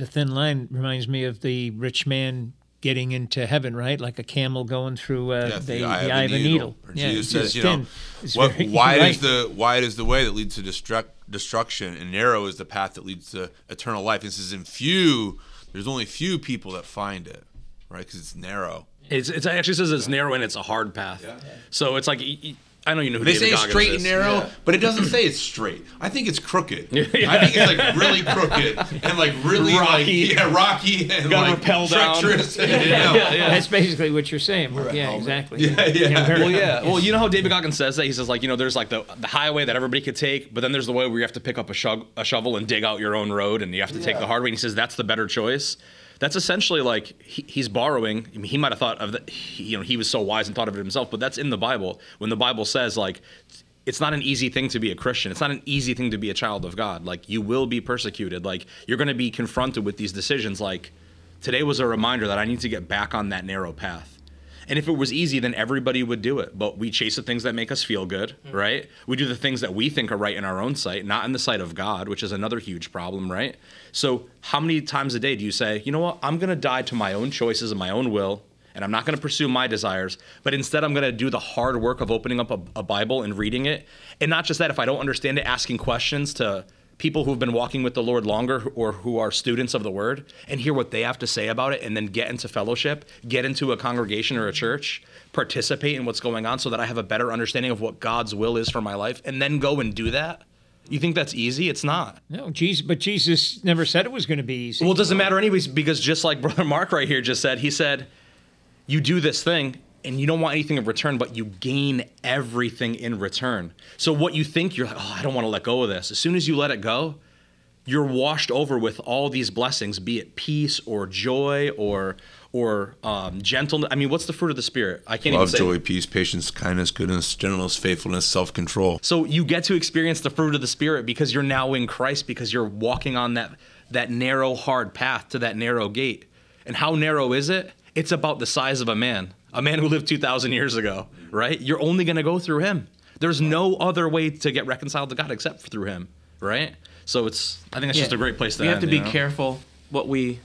The thin line reminds me of the rich man getting into heaven, right? Like a camel going through uh, Yeah, the, the eye of a needle. Or Yeah, Jesus it's says, just you know, thin. It's what, very- wide right. is the wide is the way that leads to destruct, destruction, and narrow is the path that leads to eternal life. This is in few. There's only few people that find it, right? Because it's narrow. It's, it's it actually says it's narrow and it's a hard path. Yeah. So it's like y- y- I know you know who They David say Goggins straight is. and narrow, but it doesn't say it's straight. I think it's crooked. I think it's like really crooked and like really Rocky. like yeah, rocky and Gotta like rappel down. treacherous. Yeah, yeah, That's basically what you're saying. Yeah, exactly. yeah, yeah. Well, yeah. Well, you know how David Goggins says that he says like you know there's like the the highway that everybody could take, but then there's the way where you have to pick up a, shug, a shovel and dig out your own road, and you have to take the hard way. And he says that's the better choice. That's essentially like he, he's borrowing. I mean, he might have thought of that. You know, he was so wise and thought of it himself, but that's in the Bible. When the Bible says like. It's not an easy thing to be a Christian. It's not an easy thing to be a child of God. Like you will be persecuted. Like you're going to be confronted with these decisions. Like today was a reminder that I need to get back on that narrow path. And if it was easy, then everybody would do it. But we chase the things that make us feel good, mm-hmm. right? We do the things that we think are right in our own sight, not in the sight of God, which is another huge problem, right? So, how many times a day do you say, you know what? I'm going to die to my own choices and my own will, and I'm not going to pursue my desires, but instead I'm going to do the hard work of opening up a, a Bible and reading it. And not just that, if I don't understand it, asking questions to people who've been walking with the Lord longer or who are students of the word and hear what they have to say about it and then get into fellowship, get into a congregation or a church, participate in what's going on so that I have a better understanding of what God's will is for my life and then go and do that. You think that's easy? It's not. No, Jesus, but Jesus never said it was going to be easy. Well, it doesn't matter anyways because just like Brother Mark right here just said, he said, you do this thing and you don't want anything in return, but you gain everything in return. So what you think you're like, oh, I don't want to let go of this. As soon as you let it go, you're washed over with all these blessings, be it peace or joy or or um, gentleness. I mean, what's the fruit of the spirit? I can't Love, even say. Love, joy, peace, patience, kindness, goodness, gentleness, faithfulness, self control. So you get to experience the fruit of the spirit because you're now in Christ because you're walking on that that narrow hard path to that narrow gate. And how narrow is it? It's about the size of a man. A man who lived 2000 years ago, right? You're only going to go through him. There's no other way to get reconciled to God except through him, right? So it's I think that's just a great place to we have to be you know? careful what we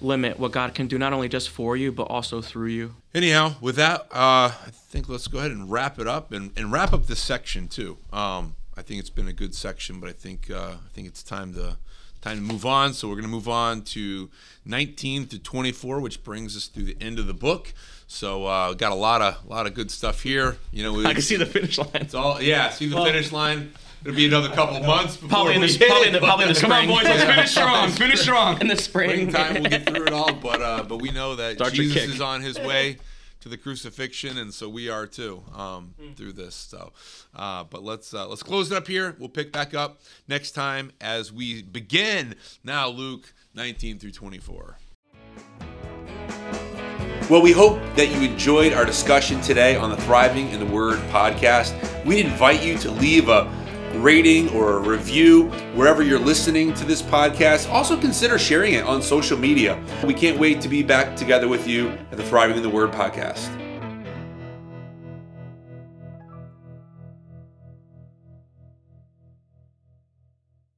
limit, what God can do, not only just for you, but also through you. Anyhow, with that, uh, I think let's go ahead and wrap it up and, and wrap up this section too. Um, I think it's been a good section, but I think uh, I think it's time to time to move on. So we're going to move on to 19 to 24, which brings us through the end of the book. So uh, got a lot of lot of good stuff here. You know, we, I can see the finish line. it's all yeah. See the finish line. It'll be another couple of months before Probably in we the probably it, in the, probably in the spring. Come on, boys, let's finish strong. Finish strong. in the spring. springtime we'll get through it all but uh but we know that Start jesus is on his way to the crucifixion and so we are too um Hmm. through this so uh but let's uh let's close it up here we'll pick back up next time as we begin now luke 19 through 24 well, we hope that you enjoyed our discussion today on the Thriving in the Word podcast. We invite you to leave a rating or a review wherever you're listening to this podcast. Also, consider sharing it on social media. We can't wait to be back together with you at the Thriving in the Word podcast.